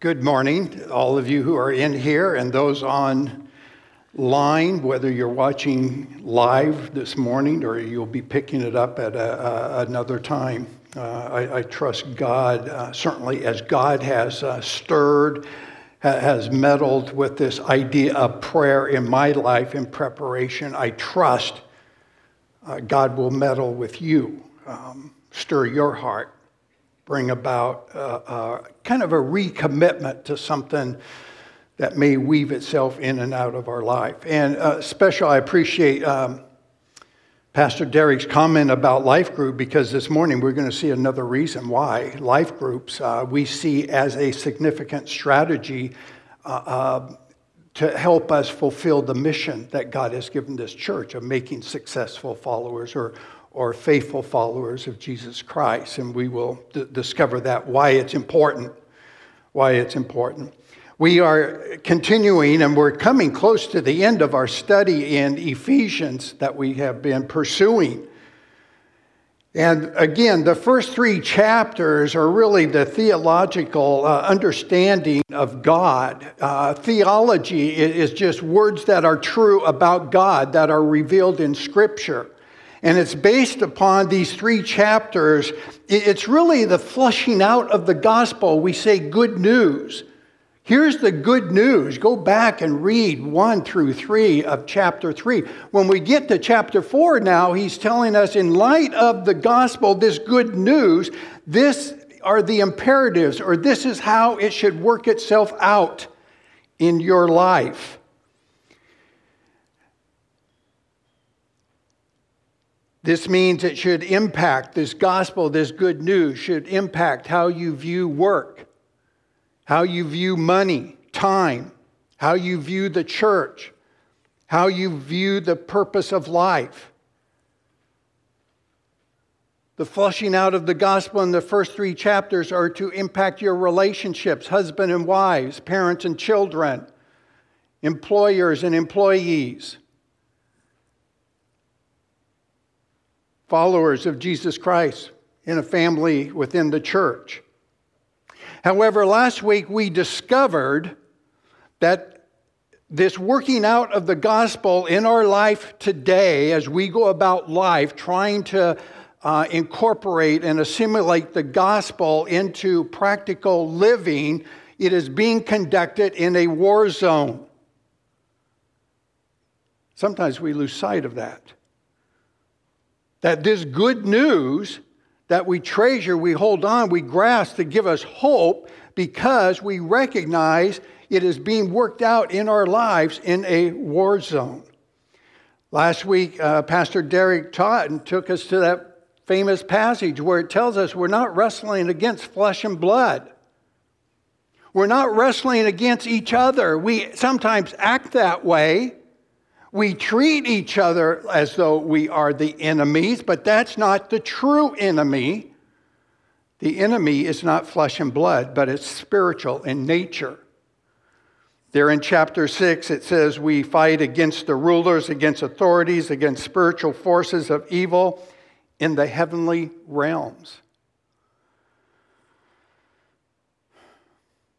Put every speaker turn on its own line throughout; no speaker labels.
Good morning, all of you who are in here and those online, whether you're watching live this morning or you'll be picking it up at a, a, another time. Uh, I, I, trust God, uh, certainly as God has uh, stirred, ha- has meddled with this idea of prayer in my life in preparation. I trust uh, God will meddle with you, um, stir your heart bring about uh, uh, kind of a recommitment to something that may weave itself in and out of our life. And uh, special, I appreciate um, Pastor Derek's comment about life group because this morning we're going to see another reason why life groups uh, we see as a significant strategy to help us fulfill the mission that God has given this church of making successful followers or or faithful followers of Jesus Christ. And we will d- discover that, why it's important. Why it's important. We are continuing and we're coming close to the end of our study in Ephesians that we have been pursuing. And again, the first three chapters are really the theological uh, understanding of God. Uh, theology is just words that are true about God that are revealed in Scripture. And it's based upon these three chapters. It's really the flushing out of the gospel. We say good news. Here's the good news. Go back and read 1 through 3 of chapter 3. When we get to chapter 4 now, he's telling us, in light of the gospel, this good news, this are the imperatives, or this is how it should work itself out in your life. This means it should impact this gospel, this good news should impact how you view work, how you view money, time, how you view the church, how you view the purpose of life. The flushing out of the gospel in the first three chapters are to impact your relationships, husband and wives, parents and children, employers and employees. Followers of Jesus Christ in a family within the church. However, last week we discovered that this working out of the gospel in our life today, as we go about life trying to uh, incorporate and assimilate the gospel into practical living, it is being conducted in a war zone. Sometimes we lose sight of that. That this good news that we treasure, we hold on, we grasp to give us hope because we recognize it is being worked out in our lives in a war zone. Last week, uh, Pastor Derek taught and took us to that famous passage where it tells us we're not wrestling against flesh and blood. We're not wrestling against each other. We sometimes act that way we treat each other as though we are the enemies, but that's not the true enemy. The enemy is not flesh and blood, but it's spiritual in nature. There in chapter 6, it says, We fight against the rulers, against authorities, against spiritual forces of evil in the heavenly realms.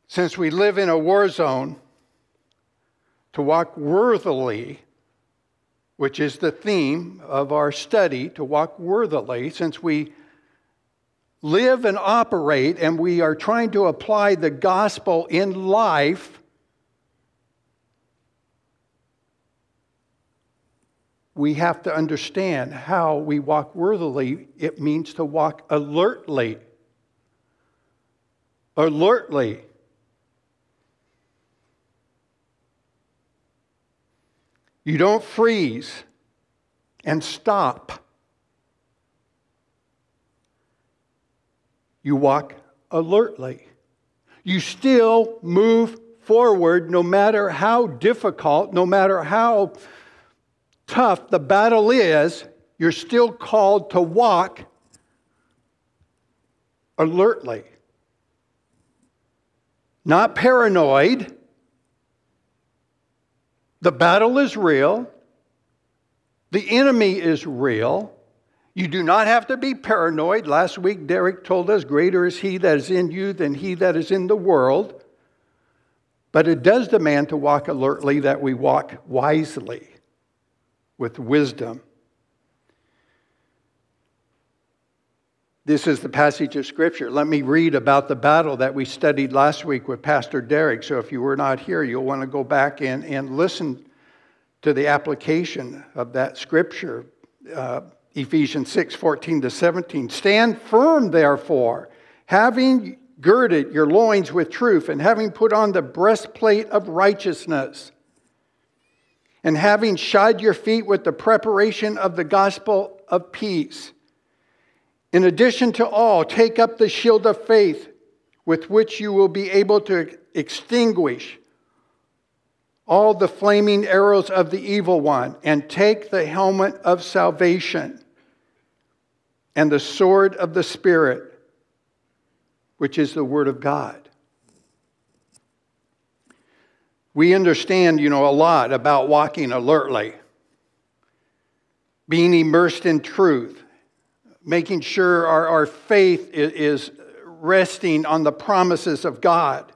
Since we live in a war zone, to walk worthily which is the theme of our study to walk worthily, since we live and operate and we are trying to apply the gospel in life. We have to understand how we walk worthily. It means to walk alertly. Alertly. You don't freeze and stop. You walk alertly. You still move forward no matter how difficult, no matter how tough the battle is, you're still called to walk alertly. Not paranoid, the battle is real. The enemy is real. You do not have to be paranoid. Last week, Derek told us, Greater is he that is in you than he that is in the world. But it does demand to walk alertly that we walk wisely with wisdom. This is the passage of Scripture. Let me read about the battle that we studied last week with Pastor Derek. So if you were not here, you'll want to go back and, and listen to the application of that Scripture. Uh, Ephesians 6 14 to 17. Stand firm, therefore, having girded your loins with truth, and having put on the breastplate of righteousness, and having shod your feet with the preparation of the gospel of peace. In addition to all, take up the shield of faith with which you will be able to extinguish all the flaming arrows of the evil one, and take the helmet of salvation and the sword of the Spirit, which is the Word of God. We understand, you know, a lot about walking alertly, being immersed in truth, making sure our, our faith is resting on the promises of God.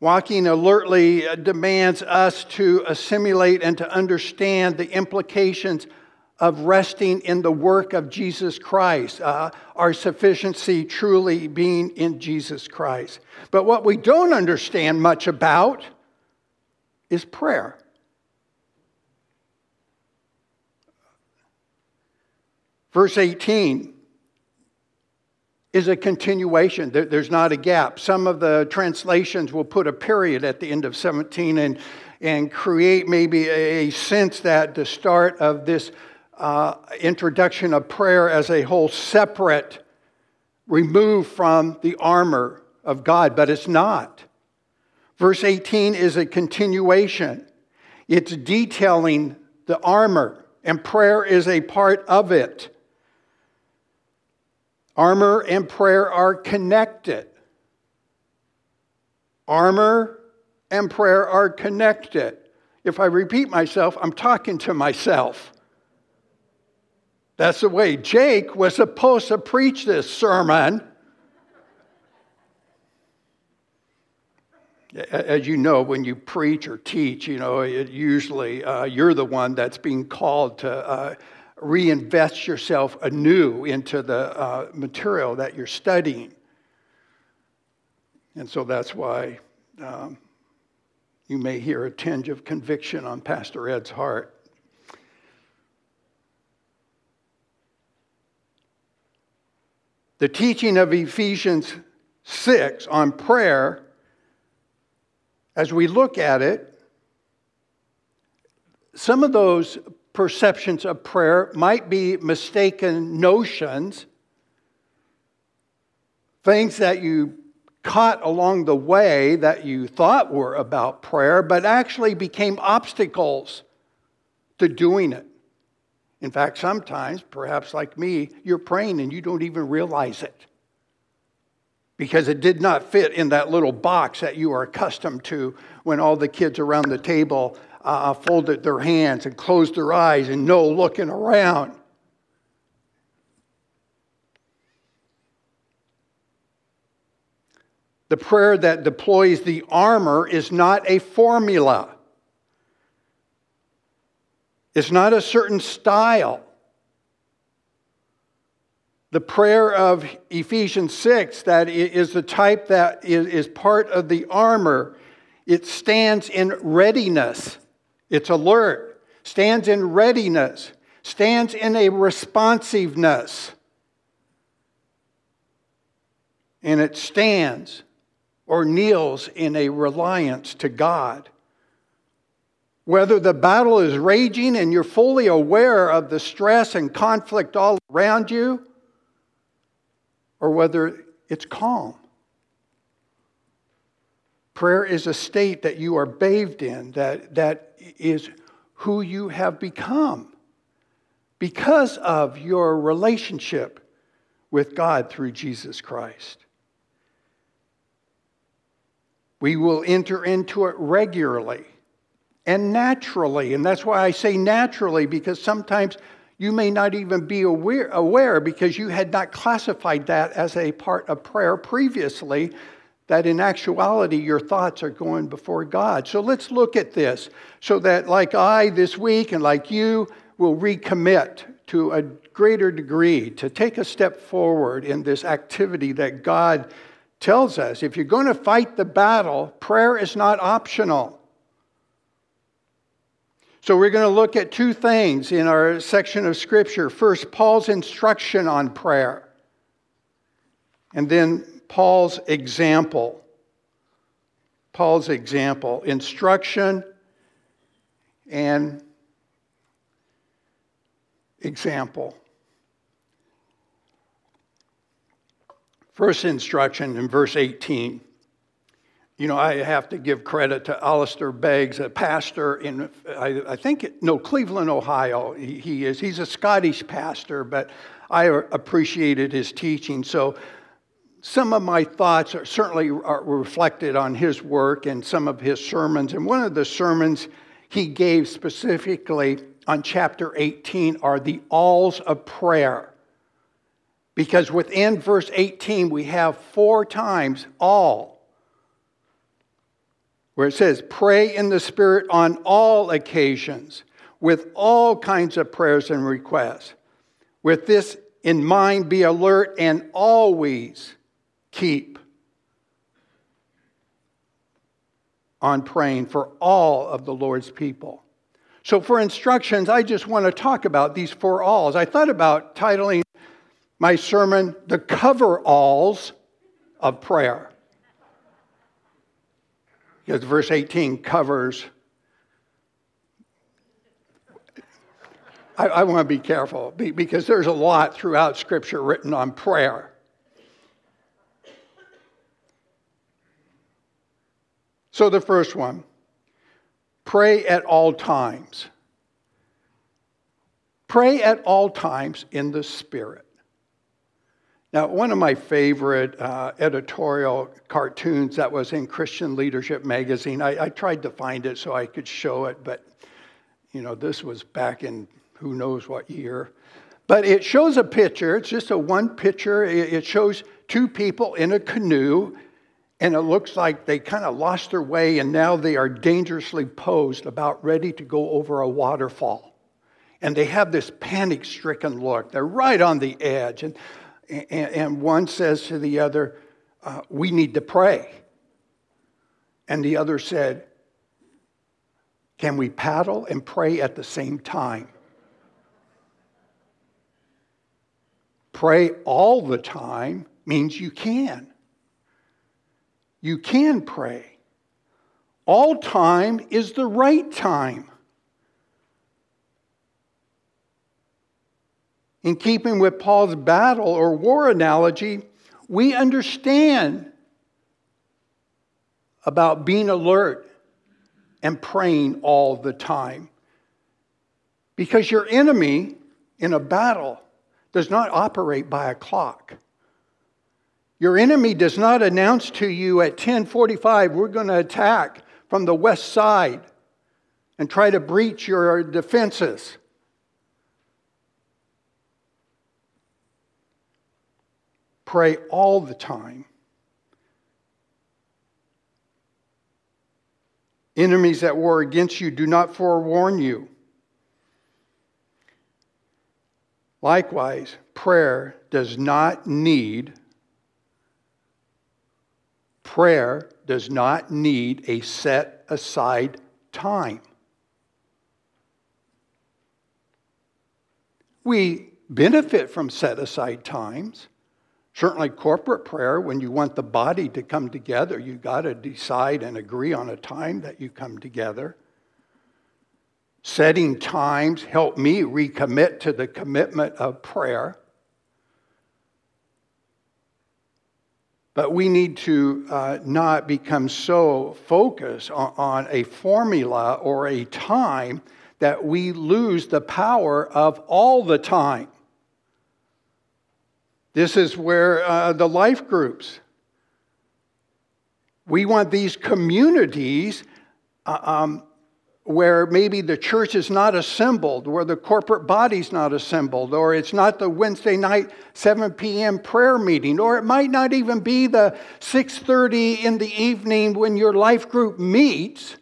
Walking alertly demands us to assimilate and to understand the implications of resting in the work of Jesus Christ, uh, our sufficiency truly being in Jesus Christ. But what we don't understand much about is prayer. Verse 18 is a continuation. There's not a gap. Some of the translations will put a period at the end of 17 and, and create maybe a sense that the start of this uh, introduction of prayer as a whole separate, removed from the armor of God, but it's not. Verse 18 is a continuation, it's detailing the armor, and prayer is a part of it. Armor and prayer are connected. Armor and prayer are connected. If I repeat myself, I'm talking to myself. That's the way Jake was supposed to preach this sermon. As you know, when you preach or teach, you know, it usually uh, you're the one that's being called to uh, reinvest yourself anew into the uh, material that you're studying. And so that's why um, you may hear a tinge of conviction on Pastor Ed's heart. The teaching of Ephesians 6 on prayer, as we look at it, some of those perceptions of prayer might be mistaken notions, things that you caught along the way that you thought were about prayer, but actually became obstacles to doing it. In fact, sometimes, perhaps like me, you're praying and you don't even realize it because it did not fit in that little box that you are accustomed to when all the kids around the table uh, folded their hands and closed their eyes and no looking around. The prayer that deploys the armor is not a formula. It's not a certain style. The prayer of Ephesians 6, that is the type that is part of the armor, it stands in readiness. It's alert, stands in readiness, stands in a responsiveness. And it stands or kneels in a reliance to God. Whether the battle is raging and you're fully aware of the stress and conflict all around you, or whether it's calm. Prayer is a state that you are bathed in, that, that is who you have become because of your relationship with God through Jesus Christ. We will enter into it regularly and naturally. And that's why I say naturally, because sometimes you may not even be aware, aware because you had not classified that as a part of prayer previously that in actuality your thoughts are going before God. So let's look at this so that, like I this week and like you, will recommit to a greater degree to take a step forward in this activity that God tells us. If you're going to fight the battle, prayer is not optional. So, we're going to look at two things in our section of Scripture. First, Paul's instruction on prayer, and then Paul's example. Paul's example, instruction and example. First instruction in verse 18. You know, I have to give credit to Alistair Beggs, a pastor in, I, I think, no, Cleveland, Ohio. He, he, is. He's a Scottish pastor, but I appreciated his teaching. So some of my thoughts are certainly are reflected on his work and some of his sermons. And one of the sermons he gave specifically on chapter 18 are the alls of prayer. Because within verse 18, we have four times all, where it says, Pray in the Spirit on all occasions, with all kinds of prayers and requests. With this in mind, be alert and always keep on praying for all of the Lord's people. So, for instructions, I just want to talk about these four alls. I thought about titling my sermon, The Cover Alls of Prayer. Because verse 18 covers. I, I want to be careful because there's a lot throughout Scripture written on prayer. So, the first one pray at all times. Pray at all times in the Spirit. Now, one of my favorite uh, editorial cartoons that was in Christian Leadership magazine, I, I, tried to find it so I could show it, but you know, this was back in who knows what year. But it shows a picture, it's just a one picture. It shows two people in a canoe and it looks like they kind of lost their way and now they are dangerously posed, about ready to go over a waterfall. And they have this panic stricken look. They're right on the edge. And, and, and one says to the other, uh, We need to pray. And the other said, Can we paddle and pray at the same time? Pray all the time means you can you can pray. All time is the right time. In keeping with Paul's battle or war analogy, we understand about being alert and praying all the time. Because your enemy in a battle does not operate by a clock. Your enemy does not announce to you at 1045, we're going to attack from the west side and try to breach your defenses. Pray all the time. Enemies at war against you do not forewarn you. Likewise, prayer does not need Prayer does not need a set aside time. We benefit from set aside times. Certainly, corporate prayer, when you want the body to come together, you got to decide and agree on a time that you come together. Setting times help me recommit to the commitment of prayer. But we need to uh, not become so focused on, on a formula or a time that we lose the power of all the time. This is where uh, the life groups, we want these communities uh, um, where maybe the church is not assembled, where the corporate body's not assembled, or it's not the Wednesday night 7 p.m. prayer meeting, or it might not even be the 6:30 in the evening when your life group meets.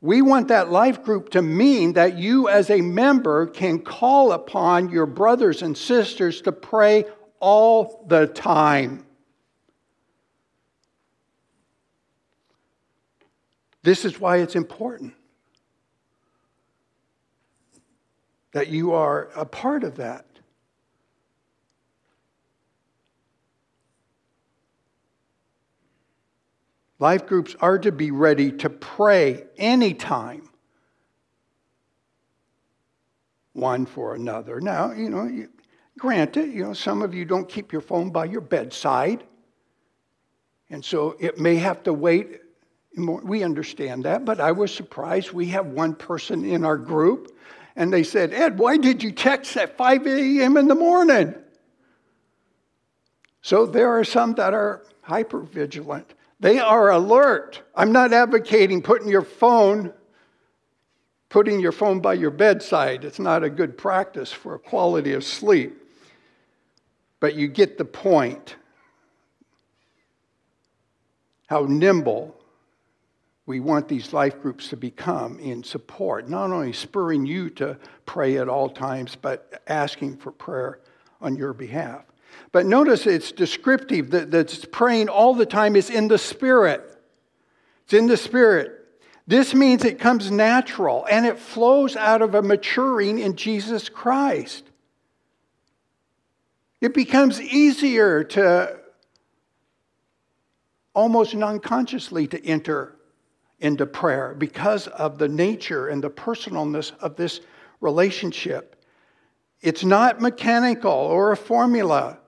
We want that life group to mean that you as a member can call upon your brothers and sisters to pray all the time. This is why it's important that you are a part of that. Life groups are to be ready to pray anytime, one for another. Now, you know, you, granted, you know, some of you don't keep your phone by your bedside, and so it may have to wait we understand that, but I was surprised. We have one person in our group, and they said, Ed, why did you text at 5 a.m. in the morning? So there are some that are hyper vigilant. They are alert. I'm not advocating putting your phone putting your phone by your bedside. It's not a good practice for quality of sleep. But you get the point. How nimble we want these life groups to become in support, not only spurring you to pray at all times, but asking for prayer on your behalf. But notice it's descriptive that that's praying all the time is in the Spirit. It's in the Spirit. This means it comes natural and it flows out of a maturing in Jesus Christ. It becomes easier to almost non consciously to enter into prayer because of the nature and the personalness of this relationship. It's not mechanical or a formula.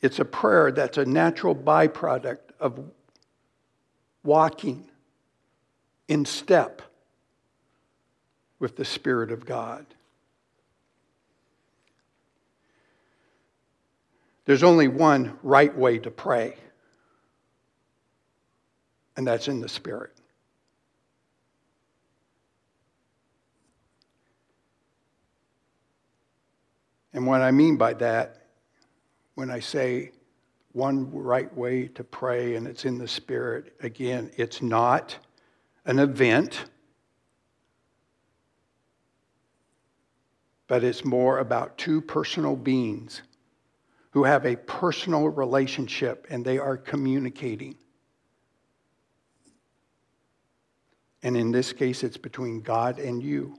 It's a prayer that's a natural byproduct of walking in step with the Spirit of God. There's only one right way to pray and that's in the Spirit. And what I mean by that, when I say one right way to pray and it's in the Spirit, again, it's not an event, but it's more about two personal beings who have a personal relationship and they are communicating. And in this case, it's between God and you.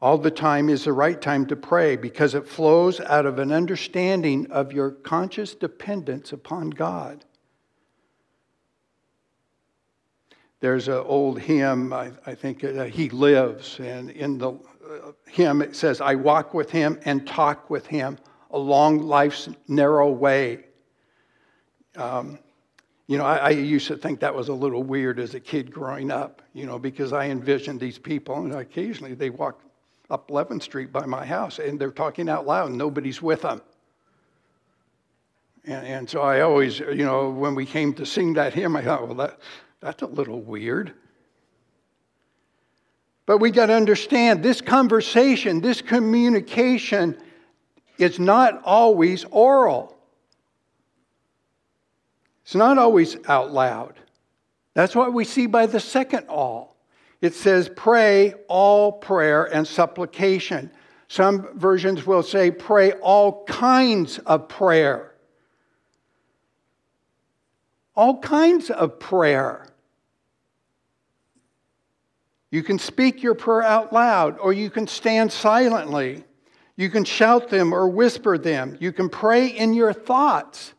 All the time is the right time to pray because it flows out of an understanding of your conscious dependence upon God. There's an old hymn, I, I think uh, He Lives, and in the uh, hymn it says, I walk with Him and talk with Him along life's narrow way. Um, you know, I, I, used to think that was a little weird as a kid growing up, you know, because I envisioned these people, and occasionally they walk up 11th Street by my house and they're talking out loud and nobody's with them. And, and so I always, you know, when we came to sing that hymn, I thought, well, that, that's a little weird. But we got to understand this conversation, this communication is not always oral. It's not always out loud. That's what we see by the second all. It says, pray all prayer and supplication. Some versions will say, pray all kinds of prayer. All kinds of prayer. You can speak your prayer out loud, or you can stand silently. You can shout them or whisper them. You can pray in your thoughts.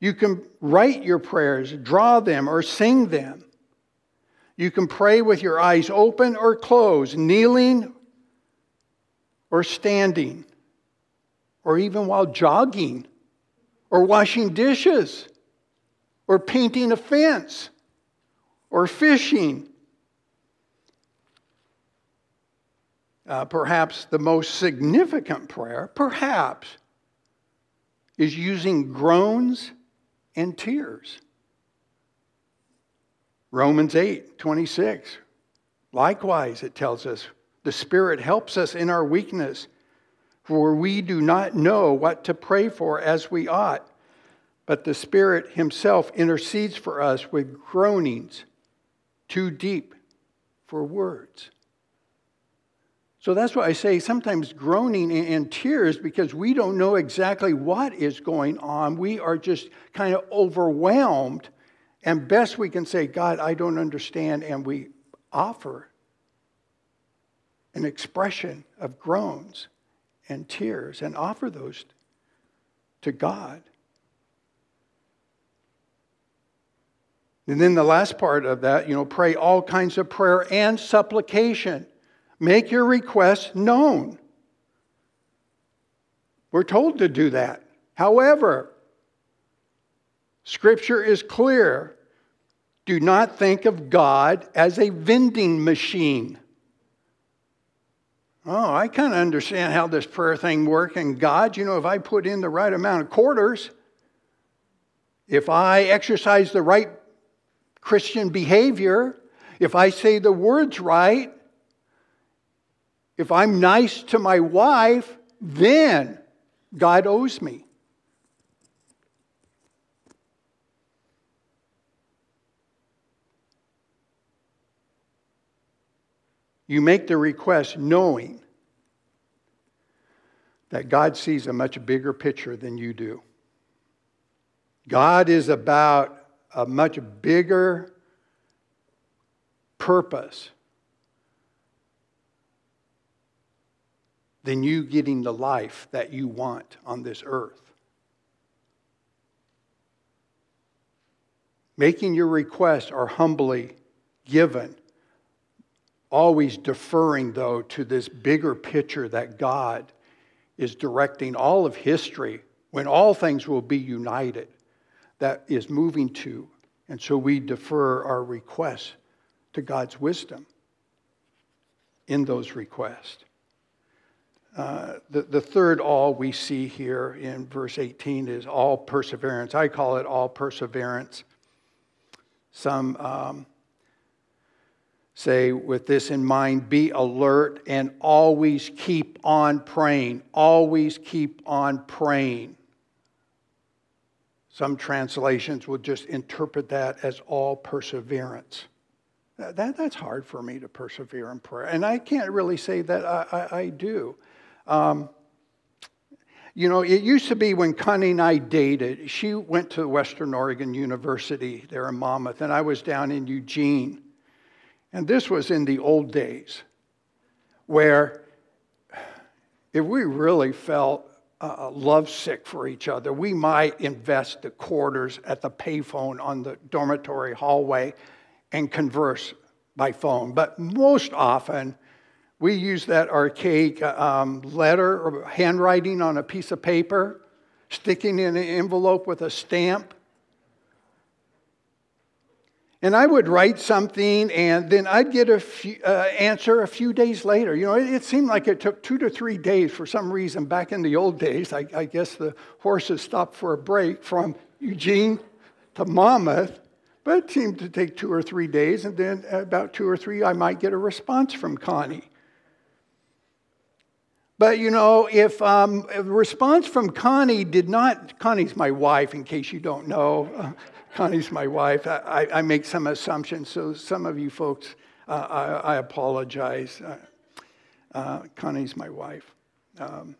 You can write your prayers, draw them, or sing them. You can pray with your eyes open or closed, kneeling or standing, or even while jogging, or washing dishes, or painting a fence, or fishing. Uh, perhaps the most significant prayer, perhaps, is using groans and tears. Romans 8 26. Likewise, it tells us the Spirit helps us in our weakness, for we do not know what to pray for as we ought. But the Spirit Himself intercedes for us with groanings too deep for words. So that's why I say sometimes groaning and tears because we don't know exactly what is going on. We are just kind of overwhelmed. And best we can say, God, I don't understand. And we offer an expression of groans and tears and offer those to God. And then the last part of that, you know, pray all kinds of prayer and supplication. Make your requests known. We're told to do that. However, Scripture is clear. Do not think of God as a vending machine. Oh, I kind of understand how this prayer thing works. And God, you know, if I put in the right amount of quarters, if I exercise the right Christian behavior, if I say the words right, if I'm nice to my wife, then God owes me. You make the request knowing that God sees a much bigger picture than you do. God is about a much bigger purpose than you getting the life that you want on this earth. Making your requests are humbly given always deferring, though, to this bigger picture that God is directing all of history when all things will be united, that is moving to. And so we defer our requests to God's wisdom in those requests. Uh, the, the third all we see here in verse 18 is all perseverance. I call it all perseverance. Some um, say, with this in mind, be alert and always keep on praying. Always keep on praying. Some translations will just interpret that as all perseverance. That, that's hard for me to persevere in prayer. And I can't really say that I, I, I do. Um, you know, it used to be when Connie and I dated, she went to Western Oregon University there in Monmouth, and I was down in Eugene. And this was in the old days where if we really felt uh, lovesick for each other, we might invest the quarters at the payphone on the dormitory hallway and converse by phone. But most often, we use that archaic um, letter or handwriting on a piece of paper, sticking in an envelope with a stamp, and I would write something, and then I'd get an uh, answer a few days later. You know, it, it, seemed like it took two to three days for some reason. Back in the old days, I, I guess the horses stopped for a break from Eugene to Monmouth, but it seemed to take two or three days, and then about two or three, I might get a response from Connie. But you know, if um, a response from Connie did not, Connie's my wife, in case you don't know. Connie's my wife. I, I, make some assumptions, so some of you folks, uh, I, I, apologize. Uh, uh, Connie's my wife. Um,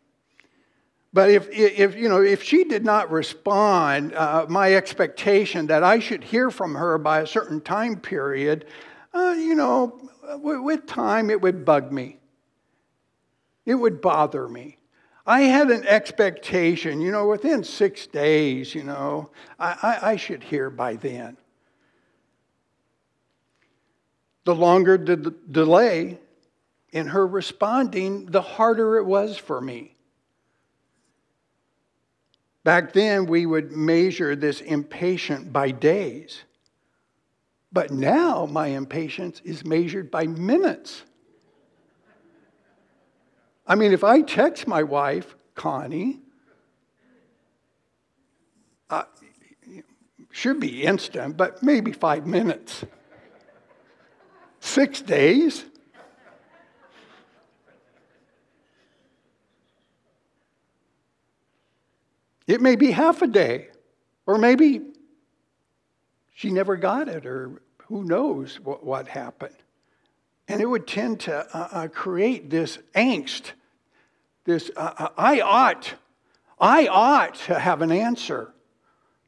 but if, if, you know, if she did not respond, uh, my expectation that I should hear from her by a certain time period, uh, you know, with time it would bug me. It would bother me. I had an expectation, you know, within six days, you know, I, I, I should hear by then. The longer the delay in her responding, the harder it was for me. Back then, we would measure this impatient by days. But now, my impatience is measured by minutes. I mean, if I text my wife, Connie, should be instant, but maybe five minutes. Six days? It may be half a day, or maybe she never got it, or who knows what, what happened. And it would tend to uh, uh, create this angst, this uh, uh I ought, I ought to have an answer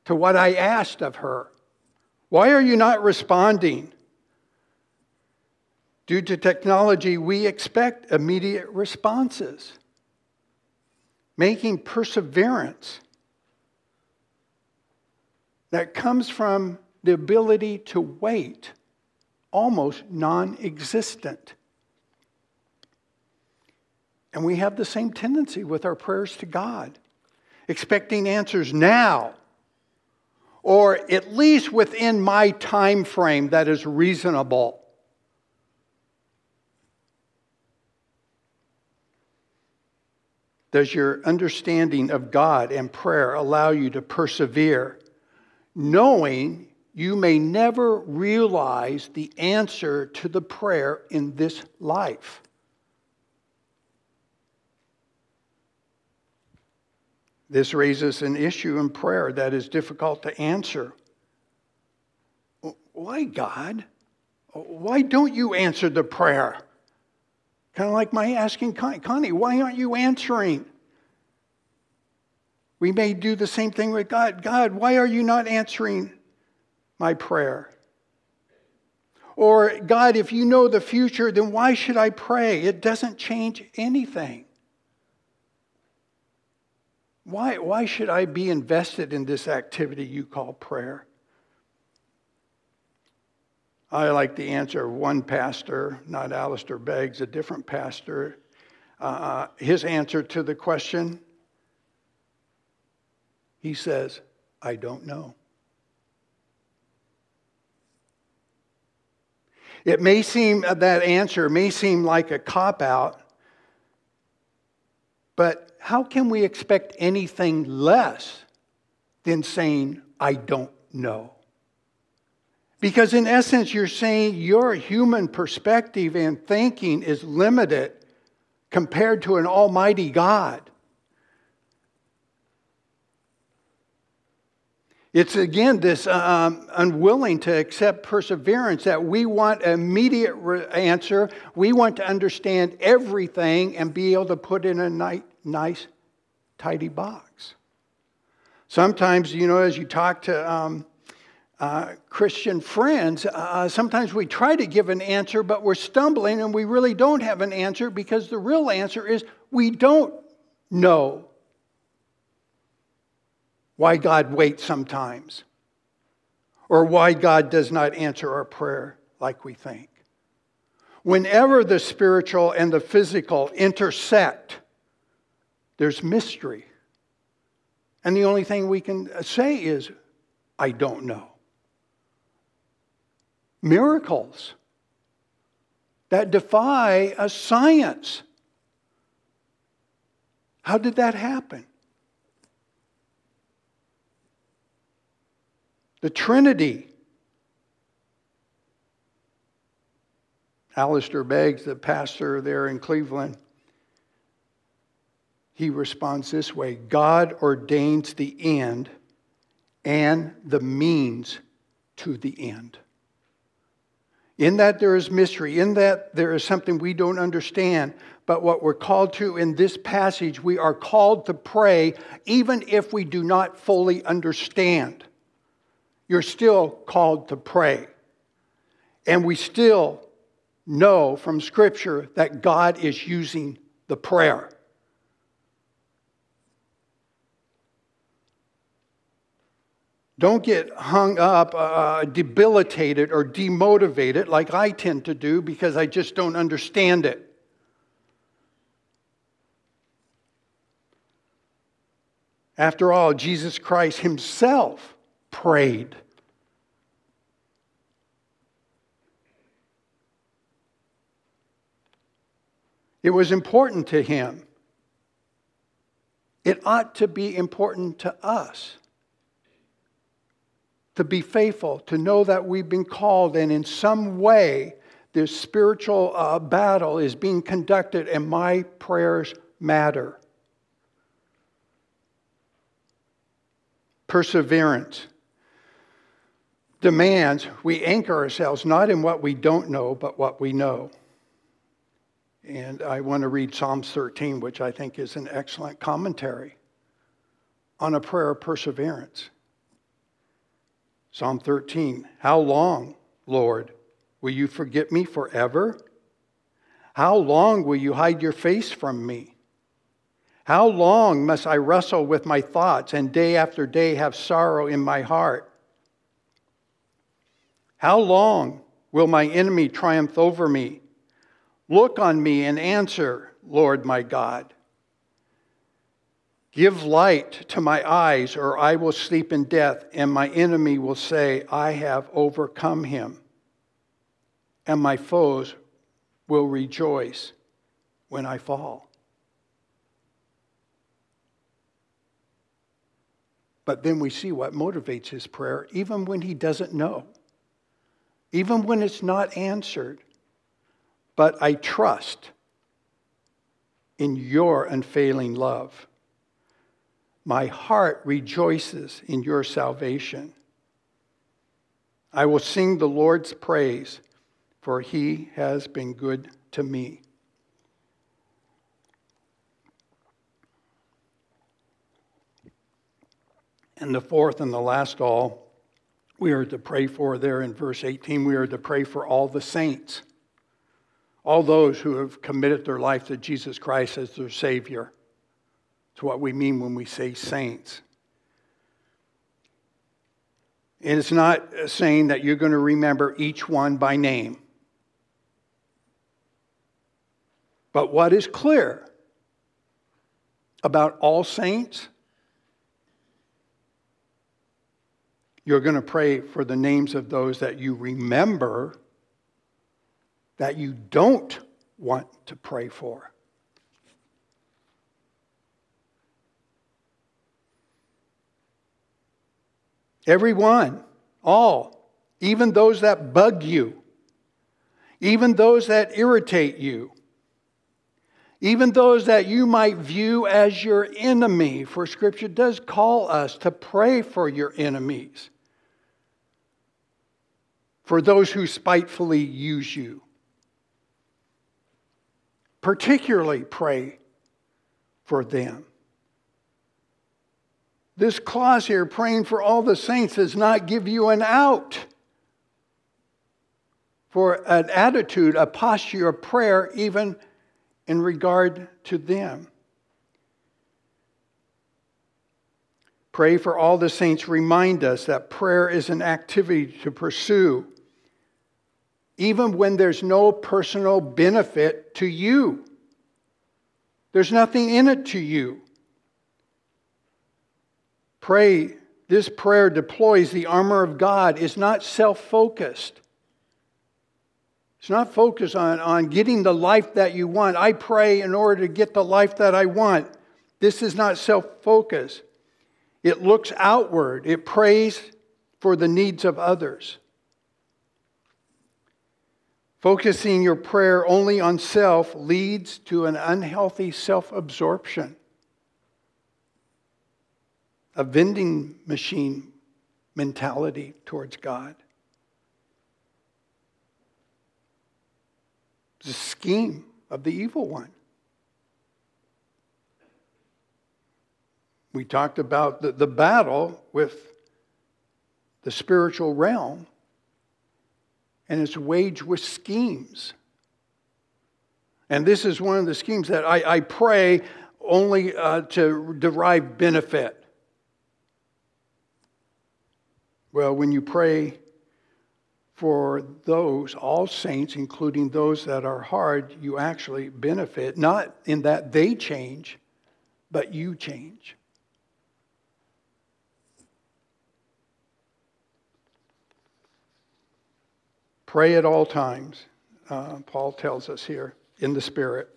to what I asked of her. Why are you not responding? Due to technology, we expect immediate responses, making perseverance that comes from the ability to wait almost non existent. And we have the same tendency with our prayers to God, expecting answers now, or at least within my time frame that is reasonable. Does your understanding of God and prayer allow you to persevere, knowing you may never realize the answer to the prayer in this life? This raises an issue in prayer that is difficult to answer. Why, God? Why don't you answer the prayer? Kind of like my asking Connie, why aren't you answering? We may do the same thing with God. God, why are you not answering my prayer? Or, God, if you know the future, then why should I pray? It doesn't change anything. Why, why should I be invested in this activity you call prayer? I like the answer of one pastor, not Alistair Beggs, a different pastor. Uh, his answer to the question, he says, I don't know. It may seem, uh, that answer may seem like a cop out, but how can we expect anything less than saying, I don't know? Because in essence, you're saying your human perspective and thinking is limited compared to an almighty God. It's again this uh, um, unwilling to accept perseverance that we want an immediate re- answer. We want to understand everything and be able to put in a ni- nice, tidy box. Sometimes, you know, as you talk to um, uh, Christian friends, uh, sometimes we try to give an answer, but we're stumbling and we really don't have an answer because the real answer is we don't know why God waits sometimes, or why God does not answer our prayer like we think. Whenever the spiritual and the physical intersect, there's mystery. And the only thing we can say is, I don't know. Miracles that defy a science. How did that happen? The Trinity. Alistair Beggs, the pastor there in Cleveland, he responds this way God ordains the end and the means to the end. In that there is mystery, in that there is something we don't understand. But what we're called to in this passage, we are called to pray even if we do not fully understand you're still called to pray. And we still know from Scripture that God is using the prayer. Don't get hung up, uh, debilitated, or demotivated like I tend to do because I just don't understand it. After all, Jesus Christ Himself prayed. It was important to him. It ought to be important to us to be faithful, to know that we've been called, and in some way, this spiritual uh, battle is being conducted, and my prayers matter. Perseverance demands we anchor ourselves not in what we don't know, but what we know. And I want to read Psalms 13, which I think is an excellent commentary on a prayer of perseverance. Psalm 13 How long, Lord, will you forget me forever? How long will you hide your face from me? How long must I wrestle with my thoughts and day after day have sorrow in my heart? How long will my enemy triumph over me? Look on me and answer, Lord my God. Give light to my eyes, or I will sleep in death, and my enemy will say, I have overcome him. And my foes will rejoice when I fall. But then we see what motivates his prayer, even when he doesn't know, even when it's not answered. But I trust in your unfailing love. My heart rejoices in your salvation. I will sing the Lord's praise, for he has been good to me. And the fourth and the last all, we are to pray for there in verse 18, we are to pray for all the saints, all those who have committed their life to Jesus Christ as their Savior. It's what we mean when we say saints. And it's not saying that you're going to remember each one by name. But what is clear about all saints You're going to pray for the names of those that you remember that you don't want to pray for. Everyone, all, even those that bug you, even those that irritate you, even those that you might view as your enemy, for Scripture does call us to pray for your enemies, for those who spitefully use you. Particularly pray for them. This clause here, praying for all the saints, does not give you an out for an attitude, a posture of prayer, even in regard to them. Pray for all the saints. Remind us that prayer is an activity to pursue, even when there's no personal benefit to you. There's nothing in it to you. Pray, this prayer deploys the armor of God, It's not self focused. It's not focused on, on getting the life that you want. I pray in order to get the life that I want. This is not self focused. It looks outward, it prays for the needs of others. Focusing your prayer only on self leads to an unhealthy self absorption, a vending machine mentality towards God. the scheme of the evil one. We talked about the, the battle with the spiritual realm, and it's waged with schemes. And this is one of the schemes that I, I pray only uh, to derive benefit. Well, when you pray for those, all saints, including those that are hard, you actually benefit, not in that they change, but you change. Pray at all times, uh, Paul tells us here, in the Spirit.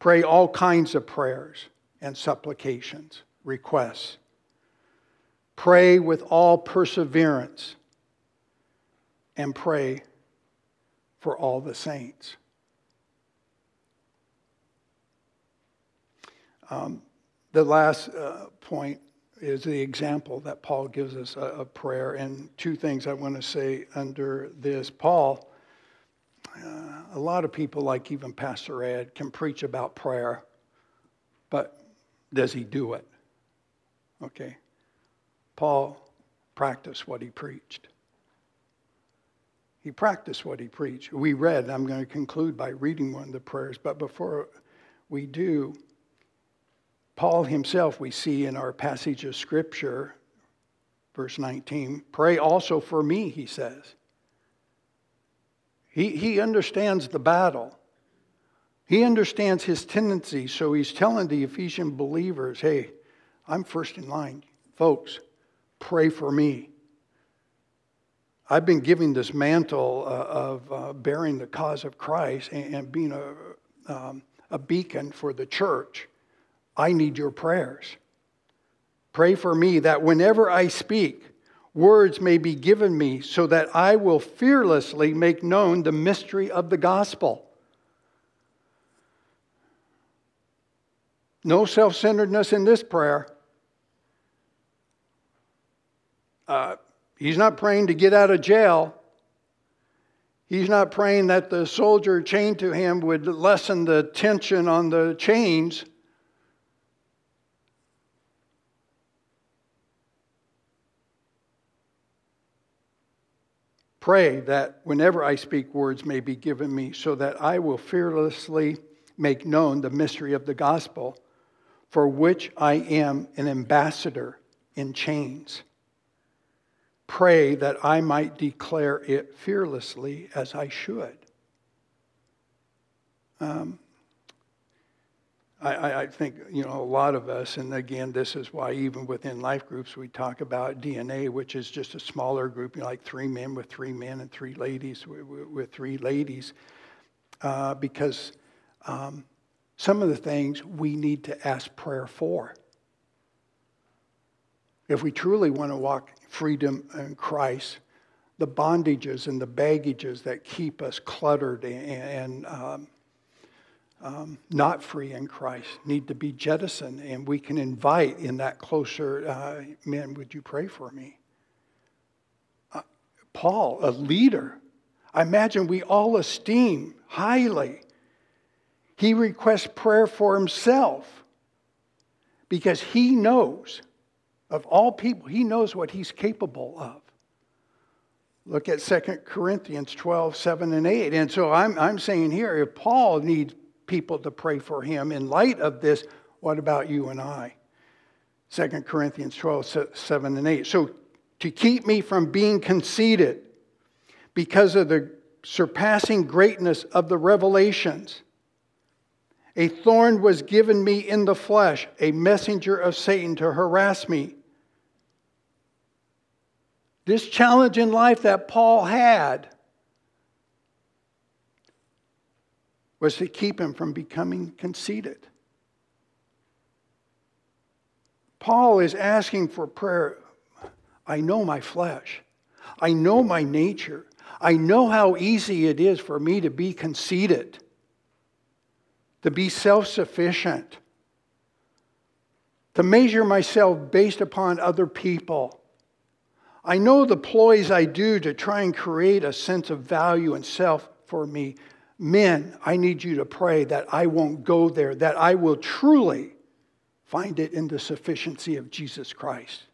Pray all kinds of prayers and supplications, requests Pray with all perseverance and pray for all the saints. Um, the last uh, point is the example that Paul gives us of prayer. And two things I want to say under this. Paul, uh, a lot of people, like even Pastor Ed, can preach about prayer, but does he do it? Okay. Paul practiced what he preached. He practiced what he preached. We read, I'm going to conclude by reading one of the prayers, but before we do, Paul himself, we see in our passage of Scripture, verse 19, pray also for me, he says. He, he understands the battle. He understands his tendency, so he's telling the Ephesian believers, hey, I'm first in line. Folks, pray for me. I've been giving this mantle uh, of uh, bearing the cause of Christ and, and being a, um, a beacon for the church. I need your prayers. Pray for me that whenever I speak, words may be given me so that I will fearlessly make known the mystery of the gospel. No self centeredness in this prayer. Uh, he's not praying to get out of jail. He's not praying that the soldier chained to him would lessen the tension on the chains. Pray that whenever I speak, words may be given me, so that I will fearlessly make known the mystery of the gospel, for which I am an ambassador in chains. Pray that I might declare it fearlessly as I should. Um, I, I, think you know a lot of us, and again, this is why even within life groups we talk about DNA, which is just a smaller group, you know, like three men with three men and three ladies with, with three ladies, uh, because um, some of the things we need to ask prayer for. If we truly want to walk freedom in Christ, the bondages and the baggages that keep us cluttered and, and um, um, not free in Christ need to be jettisoned, and we can invite in that closer, uh, man, would you pray for me? Uh, Paul, a leader, I imagine we all esteem highly. He requests prayer for himself because he knows, of all people, he knows what he's capable of. Look at 2 Corinthians 12, 7 and 8. And so I'm, I'm saying here, if Paul needs people to pray for him. In light of this, what about you and I? 2 Corinthians 12, 7 and 8. So, to keep me from being conceited because of the surpassing greatness of the revelations, a thorn was given me in the flesh, a messenger of Satan to harass me. This challenge in life that Paul had was to keep him from becoming conceited. Paul is asking for prayer. I know my flesh. I know my nature. I know how easy it is for me to be conceited, to be self sufficient, to measure myself based upon other people. I know the ploys I do to try and create a sense of value and self for me Men, I need you to pray that I won't go there, that I will truly find it in the sufficiency of Jesus Christ.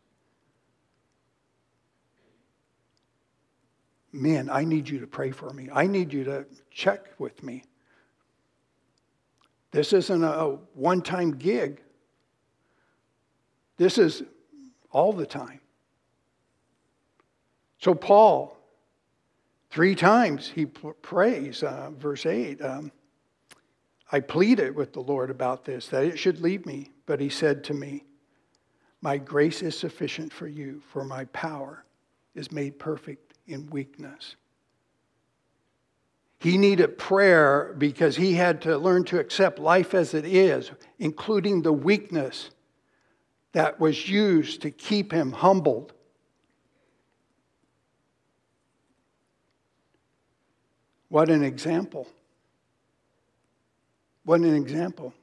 Men, I need you to pray for me. I need you to check with me. This isn't a one time gig, this is all the time. So, Paul Three times he prays, uh, verse 8. Um, I pleaded with the Lord about this, that it should leave me. But he said to me, My grace is sufficient for you, for my power is made perfect in weakness. He needed prayer because he had to learn to accept life as it is, including the weakness that was used to keep him humbled. What an example. What an example.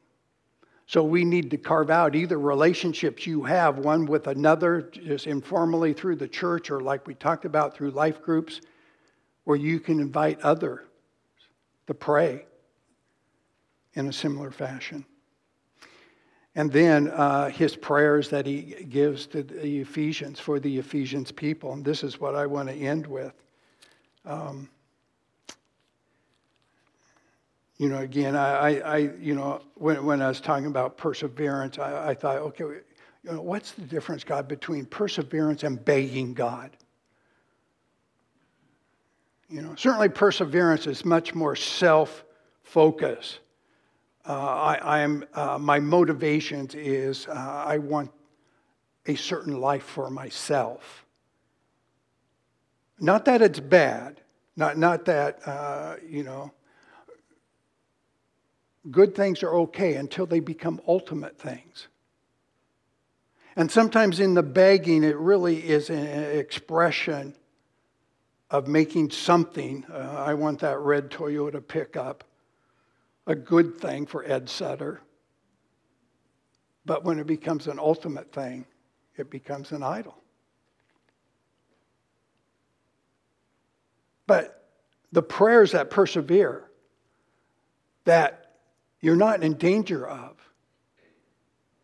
So we need to carve out either relationships you have, one with another, just informally through the church, or like we talked about through life groups, where you can invite others to pray in a similar fashion. And then uh, his prayers that he gives to the Ephesians for the Ephesians people. And this is what I want to end with. Um, you know, again, I, I, you know, when, when I was talking about perseverance, I, I thought, okay, you know, what's the difference, God, between perseverance and begging God? You know, certainly perseverance is much more self-focused. Uh, I, am uh, my motivations is uh, I want a certain life for myself. Not that it's bad, not not that uh, you know good things are okay until they become ultimate things. And sometimes in the begging, it really is an expression of making something. Uh, I want that red Toyota pickup, a good thing for Ed Sutter. But when it becomes an ultimate thing, it becomes an idol. But the prayers that persevere, that you're not in danger of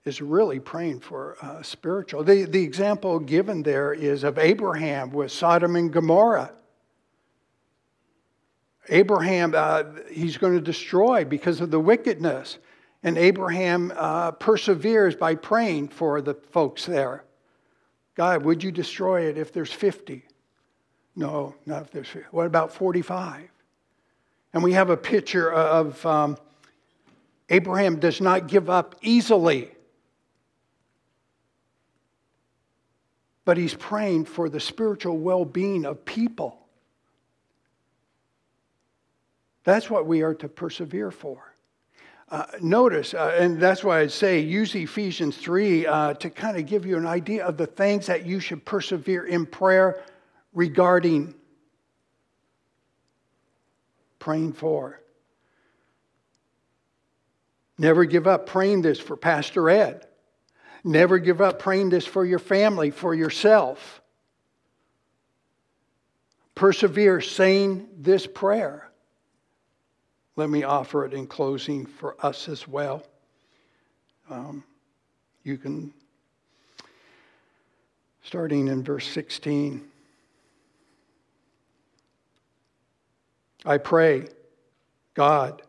is really praying for uh, spiritual. The, the example given there is of Abraham with Sodom and Gomorrah. Abraham, uh, he's going to destroy because of the wickedness. And Abraham uh, perseveres by praying for the folks there. God, would you destroy it if there's 50? No, not if there's 50. What about 45? And we have a picture of um, Abraham does not give up easily. But he's praying for the spiritual well being of people. That's what we are to persevere for. Uh, notice, uh, and that's why I say use Ephesians 3 uh, to kind of give you an idea of the things that you should persevere in prayer regarding praying for. Never give up praying this for Pastor Ed. Never give up praying this for your family, for yourself. Persevere saying this prayer. Let me offer it in closing for us as well. Um, you can, starting in verse 16. I pray, God,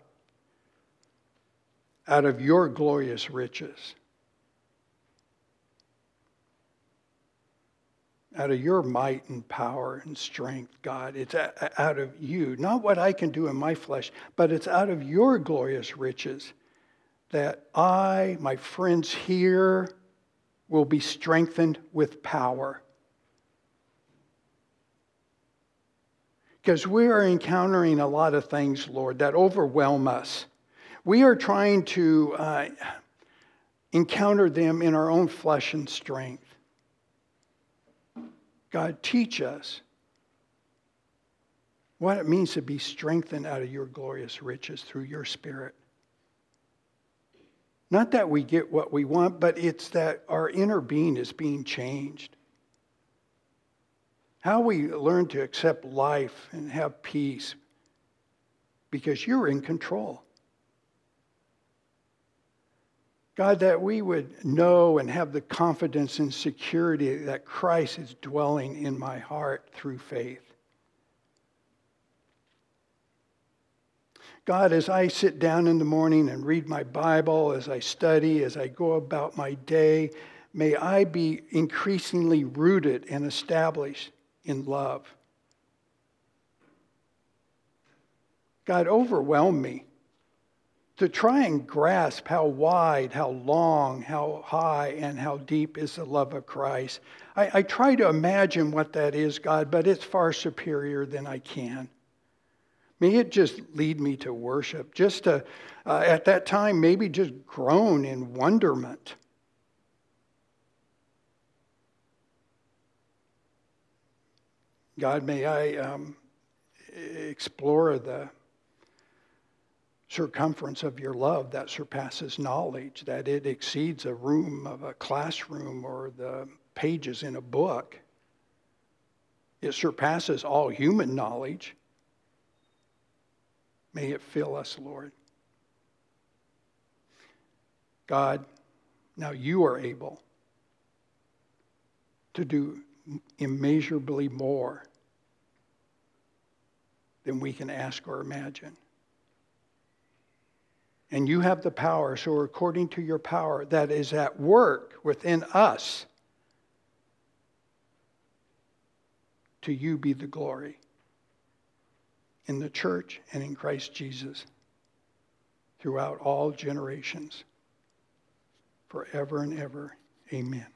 out of your glorious riches, out of your might and power and strength, God. It's out of you, not what I can do in my flesh, but it's out of your glorious riches that I, my friends here, will be strengthened with power. Because we are encountering a lot of things, Lord, that overwhelm us. We are trying to uh, encounter them in our own flesh and strength. God, teach us what it means to be strengthened out of your glorious riches through your Spirit. Not that we get what we want, but it's that our inner being is being changed. How we learn to accept life and have peace because you're in control. God, that we would know and have the confidence and security that Christ is dwelling in my heart through faith. God, as I sit down in the morning and read my Bible, as I study, as I go about my day, may I be increasingly rooted and established in love. God, overwhelm me to try and grasp how wide, how long, how high, and how deep is the love of Christ. I, I, try to imagine what that is, God, but it's far superior than I can. May it just lead me to worship, just to, uh, at that time, maybe just groan in wonderment. God, may I um, explore the circumference of your love that surpasses knowledge, that it exceeds a room of a classroom or the pages in a book. It surpasses all human knowledge. May it fill us, Lord. God, now you are able to do immeasurably more than we can ask or imagine. And you have the power, so according to your power that is at work within us, to you be the glory in the church and in Christ Jesus throughout all generations, forever and ever. Amen.